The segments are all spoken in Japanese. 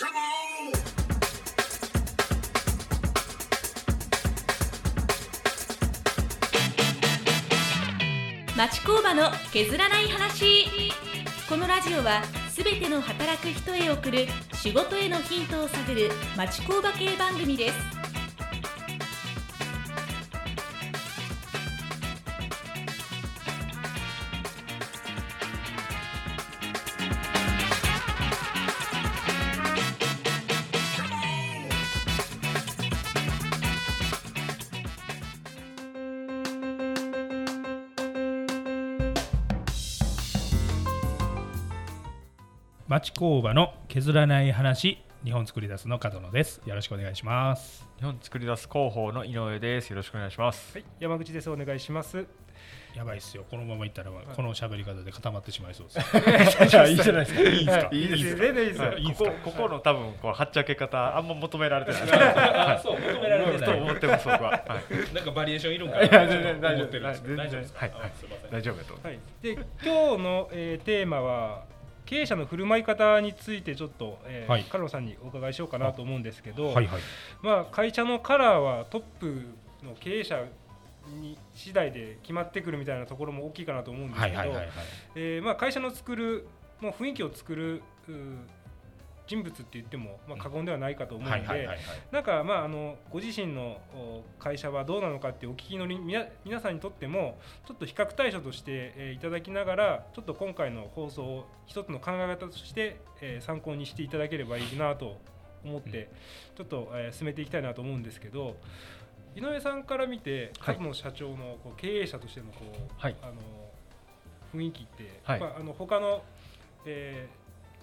町工場の削らない話このラジオはすべての働く人へ送る仕事へのヒントを探る町工場系番組です町工場の削らない話日本作り出すの角野です。よろしくお願いします。日本作り出す広報の井上です。よろしくお願いします。はい、山口です。お願いします。やばいっすよ。このままいったらこの喋り方で固まってしまいそうです。いいじゃないですか。い。いですか？い。いですよ。全然いいですよ。ここここの多分こうはっちゃけ方あんま求められてない。あ そう求められてない。と思ってます僕は、はい、なんかバリエーションいるんかな？いや全然大丈夫。です大丈夫ですかはいはいあすいません大丈夫だと。で、今日の、えーテーマは経営者の振る舞い方についてちょっと、えーはい。カルロさんにお伺いしようかなと思うんですけど、はいはいまあ会社のカラーはトップの経営者に次第で決まってくるみたいなところも大きいかなと思うんですけど会社の作るもう雰囲気を作るう人物って言ってもまあ過言ではないかと思うので。なんかまああのご自身のお会社はどうなのかってお聞きのりみな皆さんにとってもちょっと比較対象として、えーいただきながらちょっと今回の放送を一つの考え方として、えー参考にしていただければいいなと思って、ちょっと、えー進めていきたいなと思うんですけど井上さんから見てはい。各の社長のこう経営者としてのこう、はい。あの雰囲気って、はい。まあ、あの他の、えー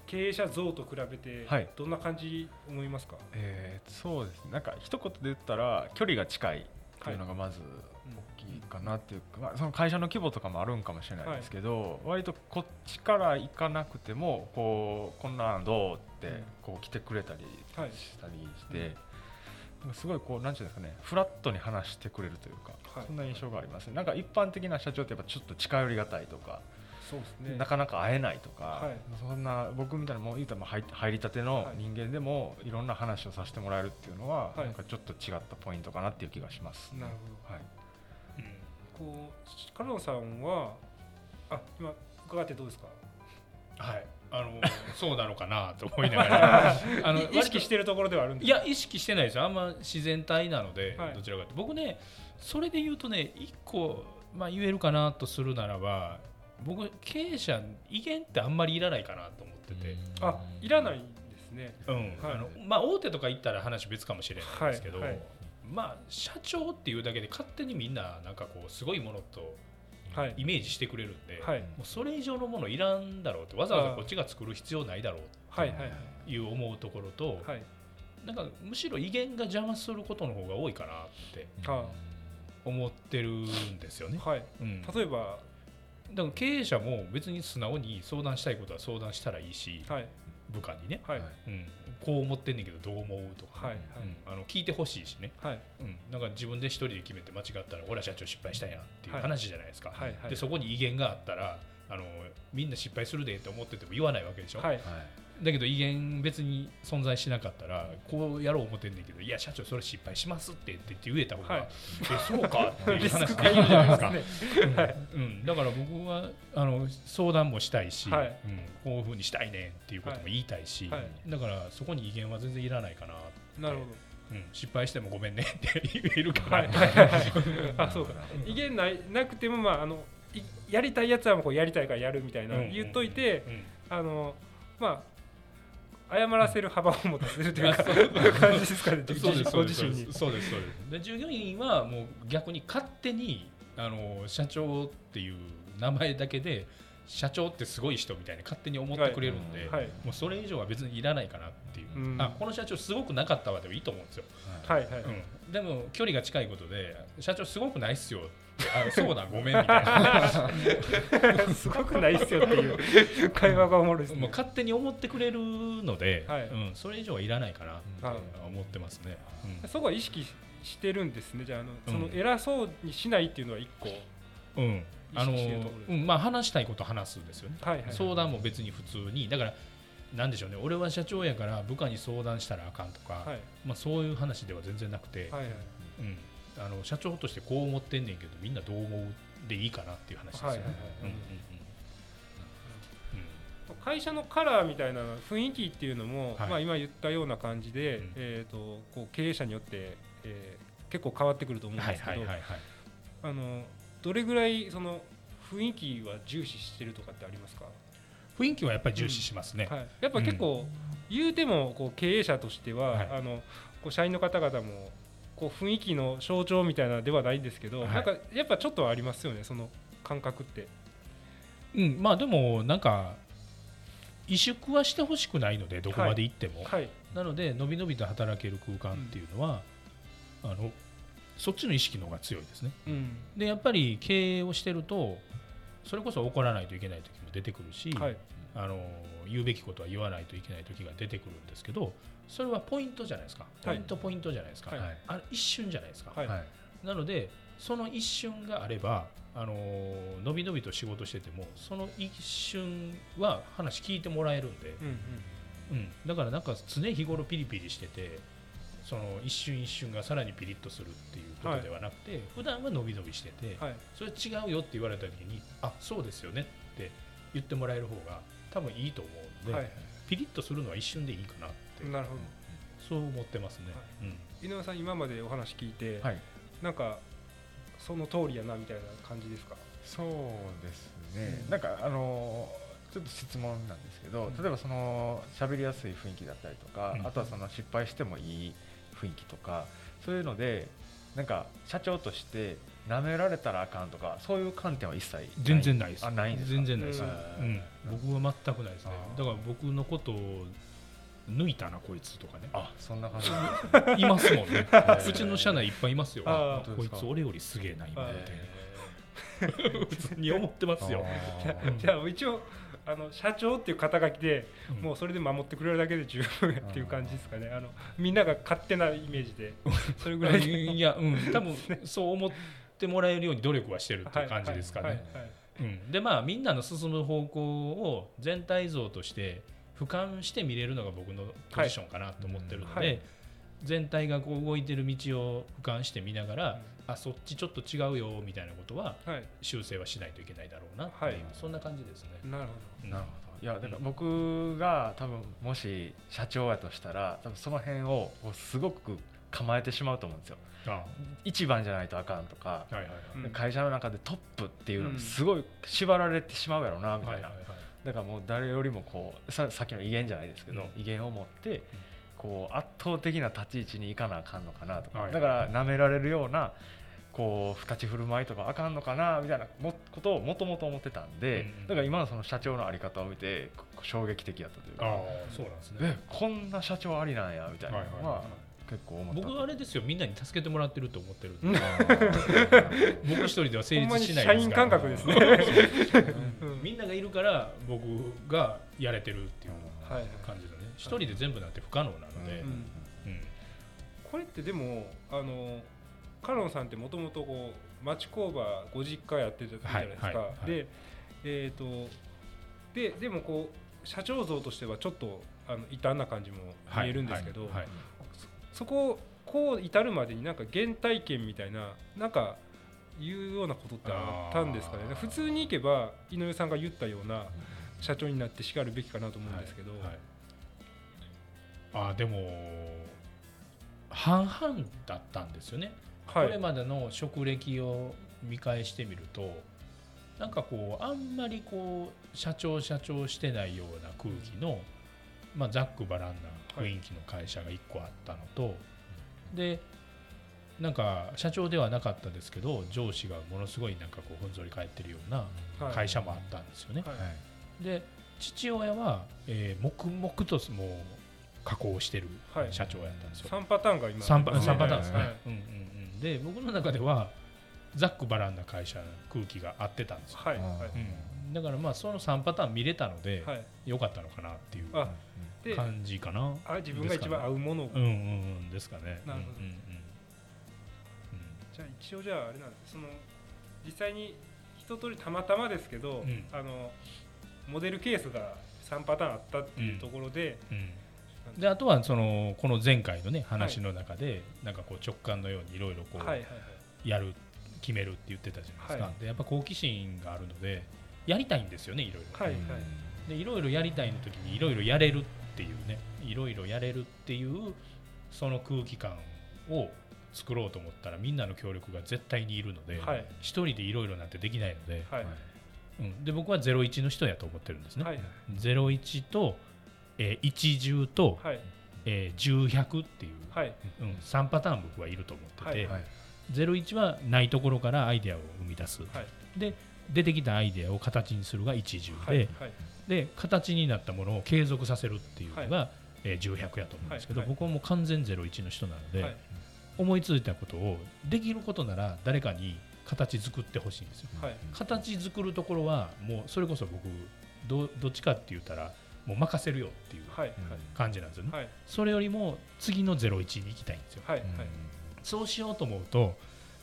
経営者像と比べてはい。どんな感じ思いますか、えーそうですね。なんか一言で言ったら距離が近いっていうのがまず大きいかなっていうか、まあ、その会社の規模とかもあるんかもしれないですけど、割とこっちから行かなくてもこうこんなんどうってこう来てくれたりはいしたりして、すごいこうなんていうんですかねフラットに話してくれるというか、はい。そんな印象がありますね。なんか一般的な社長ってやっぱちょっと近寄りがたいとか、そうですね。なかなか会えないとか、はい。そんな僕みたいなもう言うたら入入りたての人間でもいろんな話をさせてもらえるっていうのは、はい。なんかちょっと違ったポイントかなっていう気がします、なるほど。はい、こうカルロさんはあ今伺ってどうですか？はい。あのそうなのかなと思いながら。あのい意識してるところではあるんですいや意識してないですよ。あんま自然体なので、はい。どちらかというと。僕ねそれで言うとね一個、まあ、言えるかなとするならば僕経営者威厳ってあんまりいらないかなと思ってて、あいらないんですね。うん。はい。あのまあ、大手とか行ったら話別かもしれないですけど、はい。はい。まあ社長っていうだけで勝手にみんななんかこうすごいものとはい。イメージしてくれるんで、はい。もうそれ以上のものいらんだろうってわざわざこっちが作る必要ないだろうはいはいとい。う思うところと、はい。なんかむしろ威厳が邪魔することの方が多いかなってあ。思ってるんですよね。はい。うん、例えばら経営者も別に素直に相談したいことは相談したらいいしはい。部下にね、はい。うん、こう思ってんねんけどどう思うとか、はい。うん、あの聞いてほしいしね、はい。うん、なんか自分で一人で決めて間違ったら俺は社長失敗したんやっていうはい。話じゃないですか、はい。はい。でそこに威厳があったらあのみんな失敗するでって思ってても言わないわけでしょ、はいだけど威厳別に存在しなかったらこうやろう思ってんねんけどいや社長それ失敗しますってって言って言えた方が、はい。えそうかっていう話クできるじゃないですか、うん、だから僕はあの相談もしたいし、はい。うん、こういうふうにしたいねっていうことも言いたいし、はい。だからそこに威厳は全然いらないかな、なるほうん、失敗してもごめんねって言えるから、あそうか。威厳ないなくてもまああのいやりたいやつはもうやりたいからやるみたいな。うん。言っといてうん。あのまあ謝らせる幅を持たせるというか そう。いう感じですかね そうですそうですご自身に。そうですそうです。で従業員はもう逆に勝手にあの社長っていう名前だけで社長ってすごい人みたいに勝手に思ってくれるんで、はい。もうそれ以上は別にいらないかなっていう、うん。あこの社長すごくなかったわでもいいと思うんですよ、はいはい。うん、でも距離が近いことで社長すごくないっすよあそうだごめんみたいな。すごくないっすよっていう会話がおもろいですね。もう勝手に思ってくれるので、はい。うん、それ以上はいらないかなってはい思ってますね、うん。そこは意識してるんですね。じゃああのうん。その偉そうにしないっていうのは一個うん、あのうんまあ話したいこと話すんですよね、はいはい。相談も別に普通に。だからなんでしょうね。俺は社長やから部下に相談したらあかんとか、はい。まあ、そういう話では全然なくて、はいはい。うん、あの社長としてこう思ってんねんけどみんなどう思うでいいかなっていう話ですよね。会社のカラーみたいな雰囲気っていうのも、はいまあ、今言ったような感じで、うんえー、とこう経営者によって、えー結構変わってくると思うんはいですけどどれぐらいその雰囲気は重視してるとかってありますか、雰囲気はやっぱり重視しますね。はい、やっぱ結構、言うてもこう経営者としては、はい。あのこう社員の方々もこう雰囲気の象徴みたいなのではないんですけど、はい。なんかやっぱちょっとはありますよねその感覚って。うん、まあでもなんか萎縮はしてほしくないのでどこまで行っても、はい。なのでのびのびと働ける空間っていうのは、あのそっちの意識の方が強いですね。うん。でやっぱり経営をしてるとそれこそ怒らないといけない時も出てくるし、はい。あの言うべきことは言わないといけない時が出てくるんですけどそれはポイントじゃないですか。ポイントポイントじゃないですか、はい。あれ一瞬じゃないですか、はい。はい。なのでその一瞬があればあののびのびと仕事しててもその一瞬は話聞いてもらえるんで、うんうん。うん、だからなんか常日頃ピリピリしててその一瞬一瞬がさらにピリッとするっていうことではなくて、普段はのびのびしてて、はい。それ違うよって言われた時にあそうですよねって言ってもらえる方が多分いいと思うんで、はい。ピリッとするのは一瞬でいいかなって、なるほど。そう思ってますね。はうん。井上さん今までお話聞いて、はい。なんかその通りやなみたいな感じですか？そうですね、うん。なんかあのちょっと質問なんですけど、うん。例えばその喋りやすい雰囲気だったりとか、うん。あとはその失敗してもいい雰囲気とかそういうのでなんか社長として舐められたらあかんとかそういう観点は一切ない？全然ないです。あないんですか？全然ないです。ううん。ん、僕は全くないですね。だから僕のことを抜いたなこいつとかね。あそんな感じ。いますもんね。ー。うちの社内いっぱいいますよ。あこいつ俺よりすげえな今みたいあな。普通に思ってますよ。じゃあ一応あの社長っていう肩書きで、うん。もうそれで守ってくれるだけで十分やっていう感じですかね。あのみんなが勝手なイメージで。それぐらいで。いや、うん、多分 そう思ってもらえるように努力はしてるっていう感じですかはいね。でまあみんなの進む方向を全体像として俯瞰して見れるのが僕のポジションかなと思ってるので、はい。全体がこう動いてる道を俯瞰して見ながら、うん。あそっちちょっと違うよみたいなことははい。修正はしないといけないだろうなっていう、はい。そんな感じですね。なるほうんなるほど。いやだから僕が多分もし社長やとしたら多分その辺をすごく構えてしまうと思うんですよ。あ一番じゃないとあかんとか、はいはいはい。うん。会社の中でトップっていうのすごい縛られてしまうやろうなみたいな、はいはいはいだからもう誰よりもこうささっきの威厳じゃないですけど、うん。威厳を持ってこう圧倒的な立ち位置に行かなあかんのかなとか、はい。だから舐められるようなこう立ち振る舞いとかあかんのかなみたいなもことをもともと思ってたんで、だから今のその社長のあり方を見てこ衝撃的やったというああかそうなんですね。え。こんな社長ありなんやみたいなのは,、結構思った僕はあれですよみんなに助けてもらってると思ってる 僕一人では成立しないですから。感覚ですね るから僕がやれてるっていうはいはい。感じだね一人で全部なんて不可能なので、これってでもあのカロンさんってもともと町工場ご実家やってたじゃないですか、はいはいはい。でえっ、とででもこう社長像としてはちょっとあの異端な感じも見えるんですけど、はいはい。はいそここう至るまでになんか原体験みたいななんかいうようなことってあったんですかね。普通にいけば井上さんが言ったような社長になってしかるべきかなと思うんですけど、はい。あでも半々だったんですよね、はい。これまでの職歴を見返してみるとなんかこうあんまりこう社長社長してないような空気の、まあ、ざっくばらんな雰囲気の会社が1個あったのと、でなんか社長ではなかったですけど上司がものすごいなんかこうふんぞり返ってるようなはい。会社もあったんですよね。はい。で父親は、えー黙々ともう加工してるはい。社長やったんですよ。3パターンが今。3パうん三パターンですね、はい。うんうんうん。で僕の中ではざっくばらんな会社空気が合ってたんですよ。はい。はいうん、だからまあその3パターン見れたのではい。良かったのかなっていう感じかな。あ自分が一番合うものを。うんうんうん。ですかね。なるほど。うんじゃあ一応じゃああれなんです。その実際に一通りたまたまですけど、うん。あのモデルケースが3パターンあったっていうところで、うん。であとはそのこの前回のね話の中で、なんかこう直感のようにいろいろこはいはいうはい。やる決めるって言ってたじゃないですか、はい。でやっぱ好奇心があるのでやりたいんですよねいろいろ、はいはい。でいろいろやりたいの時にいろいろやれるっていうねいろいろやれるっていうその空気感を作ろうと思ったらみんなの協力が絶対にいるので、はい。一人でいろいろなんてできないので,、はい。うん、で僕は01の人やと思ってるんですね、はい。01と、えー、10と、はい。えー、10っていう、はい。うん、3パターン僕はいると思ってて、はい。はい。01はないところからアイデアを生み出す、はい。で出てきたアイデアを形にするが10で、で形になったものを継続させるっていうのが、えー、10やと思うんですけど、僕はもう完全01の人なので、はい思いついたことをできることなら誰かに形作ってほしいんですよ。はい。形作るところはもうそれこそ僕どどっちかって言ったらもう任せるよっていうはい感じなんですよね、はい。それよりも次の01に行きたいんですよ。はいはい。そうしようと思うと、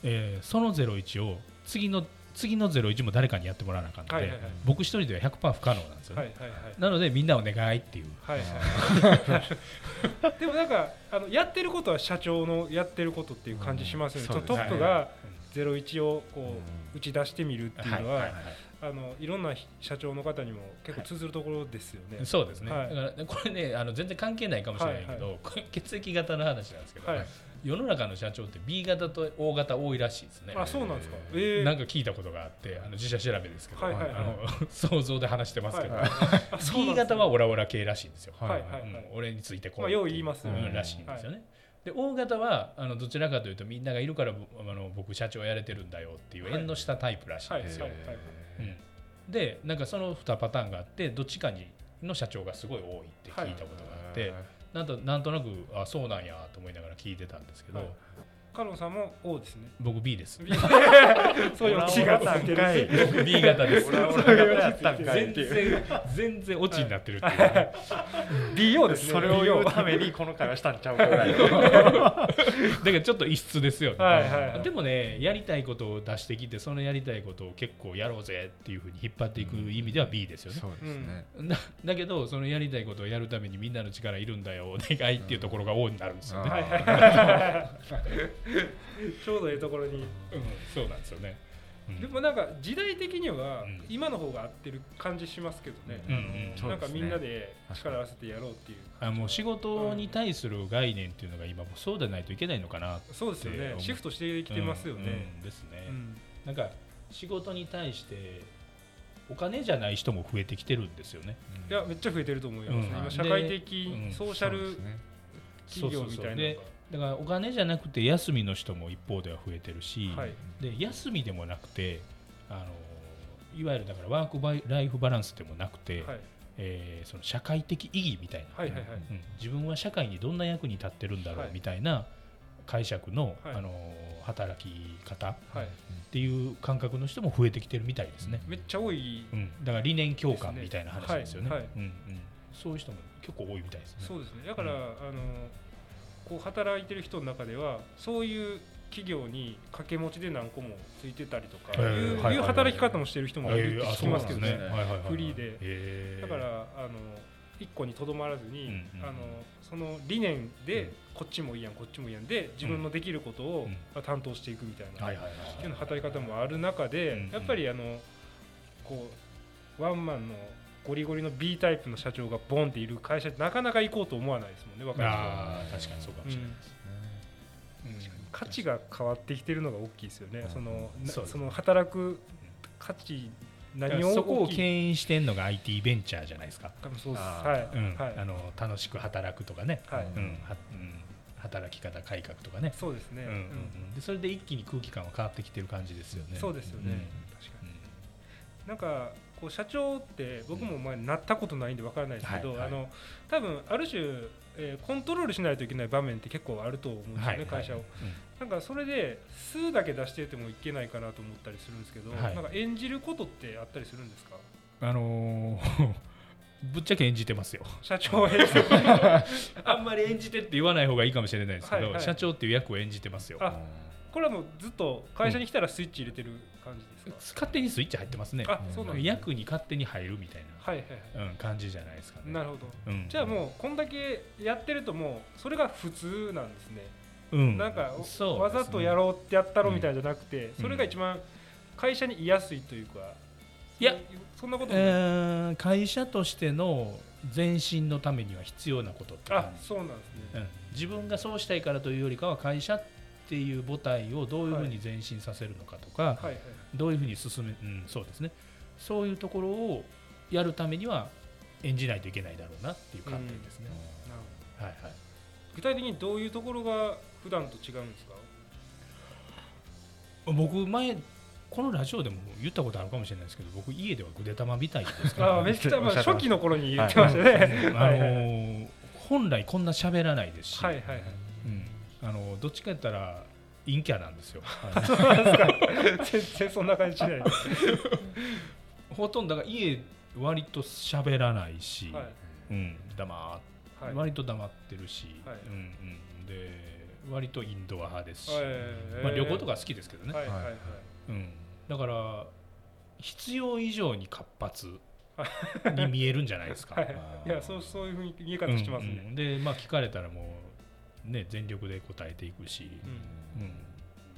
えーその01を次の次の01も誰かにやってもらわなあかんので、はいはいはい。僕一人では100%不可能なんですよね、はいはいはいなのでみんなお願いっていう。はいはいでもなんかあのやってることは社長のやってることっていう感じしますよね、うんトップが01をこうう打ち出してみるっていうのは、はいはいはいあのいろんな社長の方にも結構通ずるところですよね。そうですね、はい。だからこれねあの全然関係ないかもしれないけど、これ血液型の話なんですけど、はい世の中の社長って B 型と O 型多いらしいですね。あそうなんですか。ええなんか聞いたことがあってあの自社調べですけど、はいはいはい。あの想像で話してますけど、はいはい B 型はオラオラ系らしいんですよ、はいはい俺についてこうまあよう言いますよね。うん。らしいんですよね、で O 型はあのどちらかというとみんながいるからぼあの僕社長やれてるんだよっていうはい。縁の下タイプらしいんですよ、はいはいうん。でなんかその2パターンがあってどっちかにの社長がすごい多いって聞いたことがあって、なんとなんとなくあそうなんやと思いながら聞いてたんですけど、はい。カノンさんも O ですね。僕 B です。そういうオチがつい。僕 B 型です。全っていう然全然オチになってるっていう。ね、BO ですね。それを言うためにこの会話したんちゃうかぐらいだからちょっと異質ですよね、はいはいはい。でもねやりたいことを出してきてそのやりたいことを結構やろうぜっていうふうに引っ張っていく意味では B ですよね、そうですね。だだけどそのやりたいことをやるためにみんなの力いるんだよお願いっていうところが O になるんですよね、はいはいはい ちょうどいいところに。うんそうなんですよね、うん。でもなんか時代的にはうん。今の方が合ってる感じしますけどね。うんなんかみんなで力を合わせてやろうっていう。あもう仕事に対する概念っていうのが今もうそうでないといけないのかなそうですよね。シフトしてきてますようんね。うんですね、うん。なんか仕事に対してお金じゃない人も増えてきてるんですよね。いやめっちゃ増えてると思います。ね。うん。今社会的うんソーシャル企業みたいなだからお金じゃなくて休みの人も一方では増えてるし、はい。で休みでもなくてあのいわゆるだからワークバイライフバランスでもなくて、はい。えーその社会的意義みたいな、はいはいはい。うん。自分は社会にどんな役に立ってるんだろうはい。みたいな解釈の,、はい。あの働き方っはい。ていう感覚の人も増えてきてるみたいですね、めっちゃ多い。うん、だから理念共感みたいな話ですよね。うんうん、そういう人も結構多いみたいですね。そうですね。だから、うん。あのこう働いてる人の中ではそういう企業に掛け持ちで何個もついてたりとか、いう働き方もしてる人もいるって聞きますけどね。フリーで。へだからあの一個にとどまらずに、あのその理念で、うん。こっちもいいやんこっちもいいやんで自分のできることを、担当していくみたいな、はいう働き方もある中で、やっぱりあのこうワンマンのゴリゴリの B タイプの社長がボンっている会社ってなかなか行こうと思わないですもんね若い人は。確かにそうかもしれないです、うん。価値が変わってきてるのが大きいですよね、うん。そのなその働く価値何をそこを牽引してんのが IT ベンチャーじゃないですか、多分そうです。あー。はい、うん。はい。あの楽しく働くとかね、はい。うん。働き方改革とかね、そうですね、うんうんうん。でそれで一気に空気感は変わってきてる感じですよね。そうですよね、なんかこう社長って僕も前なったことないんでわからないですけど、はいはい。あの多分ある種、えーコントロールしないといけない場面って結構あると思うんですよね、はい会社を、なんかそれで数だけ出しててもいけないかなと思ったりするんですけど、はい。なんか演じることってあったりするんですか？うんあのー ぶっちゃけ演じてますよ。社長を演じて あんまり演じてって言わない方がいいかもしれないですけど、はいはい。社長っていう役を演じてますよ。あこれはもうずっと会社に来たらスイッチ入れてる感じですか、勝手にスイッチ入ってますね。あそうなん役に勝手に入るみたいはいはいはな、うん、感じじゃないですかね。いなるほど。うん。じゃあもうこんだけやってるともうそれが普通なんですね、うん、なんか、そうわざとやろうってやったろうんみたいじゃなくて、それが一番会社に居やすいというかいやそんなこうともない、えー会社としての前進のためには必要なことってあそうなんですね、うん、自分がそうしたいからというよりかは会社っていう母体をどういうふうに前進させるのかとか、はい。はいどういうふうに進め、うん、そうですね。そういうところをやるためには演じないといけないだろうなっていう観点ですね、はいはい。具体的にどういうところが普段と違うんですか？僕前このラジオでも言ったことあるかもしれないですけど僕家ではぐで玉みたいですから、あめっちゃ、まあ、初期の頃に言ってましたね、あ のはいはい。ー本来こんな喋らないですし、はいはいはい。うん、あのどっちかやったら陰キャなんですよ。全然そんな感じしない。ほとんどだから家割と喋らないし、はい。うん、黙っはい。割と黙ってるし、はい。うんうん、で割とインドア派ですし、はい。まあ、旅行とか好きですけどね、はい。はい。はい。うん、だから必要以上に活発に見えるんじゃないですか。はい。いやそうそういうふうに見え方してますね、うんうん。で、まあ、聞かれたらもう、ね、全力で答えていくし、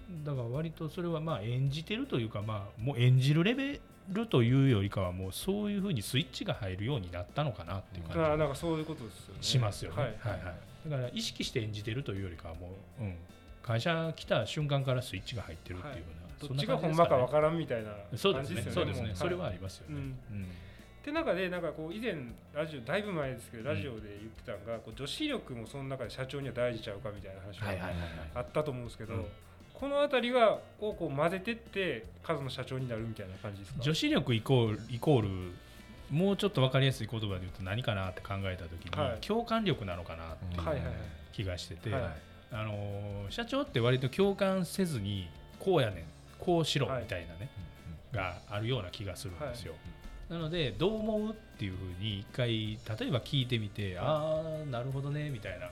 うん、だから割とそれはまあ演じてるというか、まあ、もう演じるレベルというよりかはもうそういうふうにスイッチが入るようになったのかなっていうあ感じあなんかそういうことですよね。しますよね。はい。はいはい。だから意識して演じてるというよりかはもう、うん、会社来た瞬間からスイッチが入ってるっていうような、どそんなっちがほんまかわからんみたいなそうですね。感じですよね。そうですね、もそれはありますよね。うんうんって中でなんかこう以前ラジオだいぶ前ですけどラジオで言ってたのが、こう女子力もその中で社長には大事ちゃうかみたいな話がはいはいはいはい。あったと思うんですけど、うん。この辺りがをこう混ぜてって数の社長になるみたいな感じですか？女子力イコールイコールもうちょっと分かりやすい言葉で言うと何かなって考えた時に、はい。共感力なのかなっていうはいはいはい。気がしてて、はい。あのー社長って割と共感せずにこうやねんこうしろはいみたいなね、があるような気がするんですよ。なのでどう思うっていうふうに一回例えば聞いてみて、ああなるほどねみたいな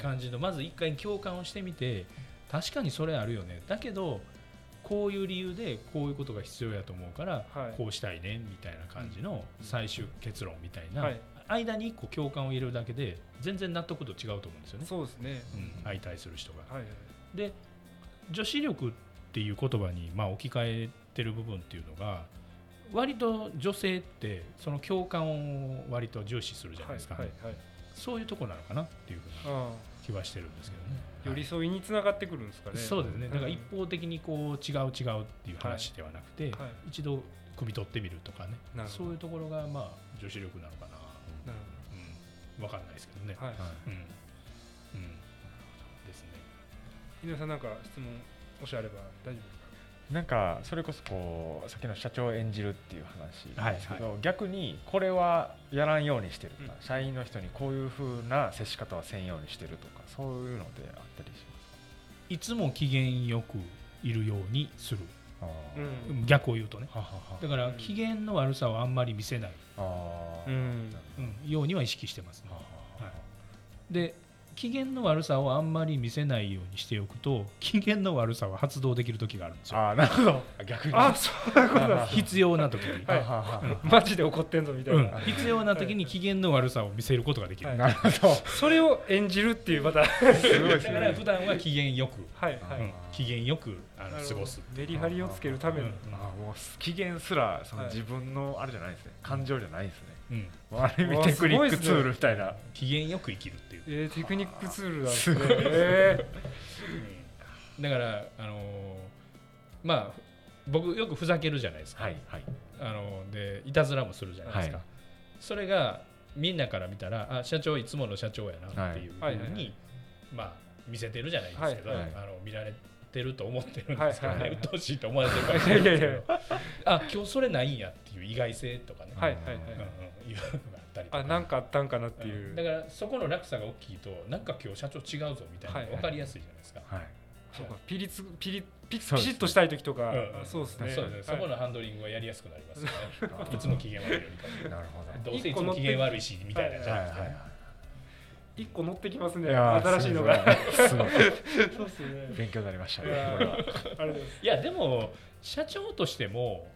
感じのまず一回共感をしてみて確かにそれあるよね。だけどこういう理由でこういうことが必要やと思うから、はい。こうしたいねみたいな感じの最終結論みたいな、はい。間に一個共感を入れるだけで全然納得度違うと思うんですよね、そうですね。うん、相対する人が。で女子力っていう言葉にまあ置き換えてる部分っていうのが割と女性ってその共感を割と重視するじゃないですか、はいはいはい。そういうとこなのかなっていうふうなあ気はしてるんですけどね。あ寄り添い。につながってくるんですかね。そうですね。だからうん一方的にこう違う違うっていう話ではなくて、はい。一度汲み取ってみるとかね。そういうところがまあ女子力なのかな、なるうん、分かんないですけどね、はい。うん。うん、ですね。井上さんなんか質問もしあれば大丈夫ですか？なんかそれこそこうさっきの社長を演じるっていう話なんですけど、は逆にこれはやらんようにしてるとか、うん。社員の人にこういうふうな接し方はせんようにしてるとかそういうのであったりしいつも機嫌よくいるようにする。ますうん逆を言うとね。ははは。だから機嫌の悪さをあんまり見せない、うんうん、ようには意識してますね。ははは。はい。で機嫌の悪さをあんまり見せないようにしておくと機嫌の悪さは発動できる時があるんですよ。あーなるほど。逆に。あそういうこと必要な時に、はいはははマジで怒ってんぞみたいな、うん、必要な時に機嫌の悪さを見せることができる、はい。なるほど。それを演じるっていうまたはいすごいですだからね。普段は機嫌よく、はい、うん。機嫌よくあの過ごす。メリハリをつけるための、うん。あーもう機嫌すらそのはい。自分のあれじゃないですね、感情じゃないですね。うん、ある意味テクニックツールみたいな。機嫌よく生きるっていう、えー、テクニックツールな んですねえだからあのーまあ僕よくふざけるじゃないですか、はいはい。あのーでいたずらもするじゃないですか、はい。それがみんなから見たらあ社長いつもの社長やなっていうふうに、はいはいはい。はいまあ見せてるじゃないですけど、はいはい。あの見られてると思ってるんですか？らね、はいはい。はい鬱陶しいと思われてるかもしれないですけどあ今日それないんやっていう意外性とかね、はいはいはい。うんうん、いうのがあったりとか。あなんかあったんかなっていう、うん。だからそこの落差が大きいとなんか今日社長違うぞみたいなのが分かりやすいじゃないですか、はい。そうかピリつピリピピシッとしたい時とか、そうですね。そうですね、そこはいのハンドリングはやりやすくなりますよね。いつも機嫌悪いよりかなるほど。どうせいつも機嫌悪いしみたいな。じゃないですか、はいはい一個乗ってきますね。新しいのが。すごいそうですね。勉強になりましたね。いやでも社長としても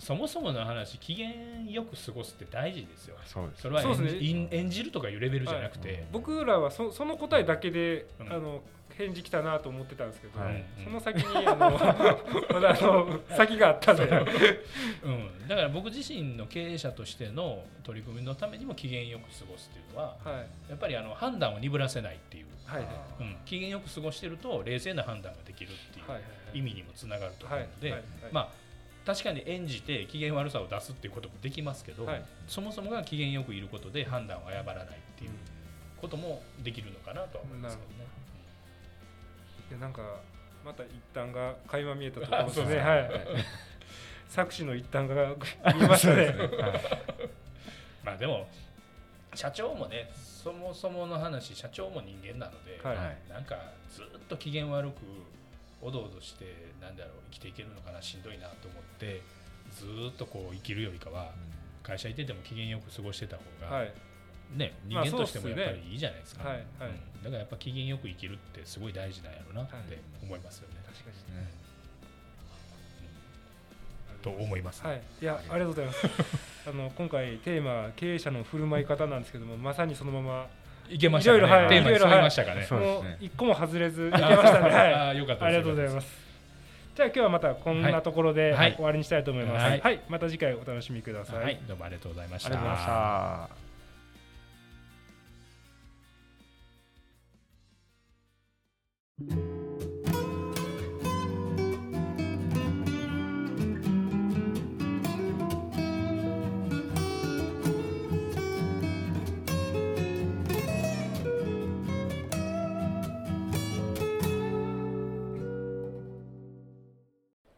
そもそもの話機嫌よく過ごすって大事ですよ。そうです。それは演じ,そうですね。演、演じるとかいうレベルじゃなくて、はい。僕らはそその答えだけで、うん。あの返事来たなと思ってたんですけど、はいその先にあの まだあの 先があったんで、はいうん、だから僕自身の経営者としての取り組みのためにも機嫌よく過ごすっていうのはやっぱりあの判断を鈍らせないっていう、はいうん、機嫌よく過ごしてると冷静な判断ができるっていうはい意味にもつながると思うので、はい。まあ確かに演じて機嫌悪さを出すっていうこともできますけど、はい。そもそもが機嫌よくいることで判断を誤らないっていうこともできるのかなとは思いますけどね。いやなんかまた一端が垣間見えたところですね。ね。はい。作詞の一端が見えましたね。まあでも社長もねそもそもの話社長も人間なので、はいはい。なんかずっと機嫌悪くおどおどしてなんだろう生きていけるのかなしんどいなと思ってずっとこう生きるよりかは会社いてても機嫌よく過ごしてた方が、はい。ね人まあ間としてもやっぱりいいじゃないですか、はいはい。うん。だからやっぱ機嫌よく生きるってすごい大事なんやろうなって思いますよね、確かに。と思います、はい。いやありがとうございます。あの今回テーマ経営者の振る舞い方なんですけどもまさにそのままいけましたかね。いろいろはい。テーマに沿いましたかね、そうですね。もう一個も外れずいけましたね。はい。あーよかったですありがとうございます。じゃあ今日はまたこんなところで、はい。終わりにしたいと思います。ははいい、また次回お楽しみください。はい、どうもありがとうございました。ありがとうございました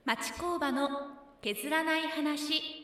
町工場の削らない話。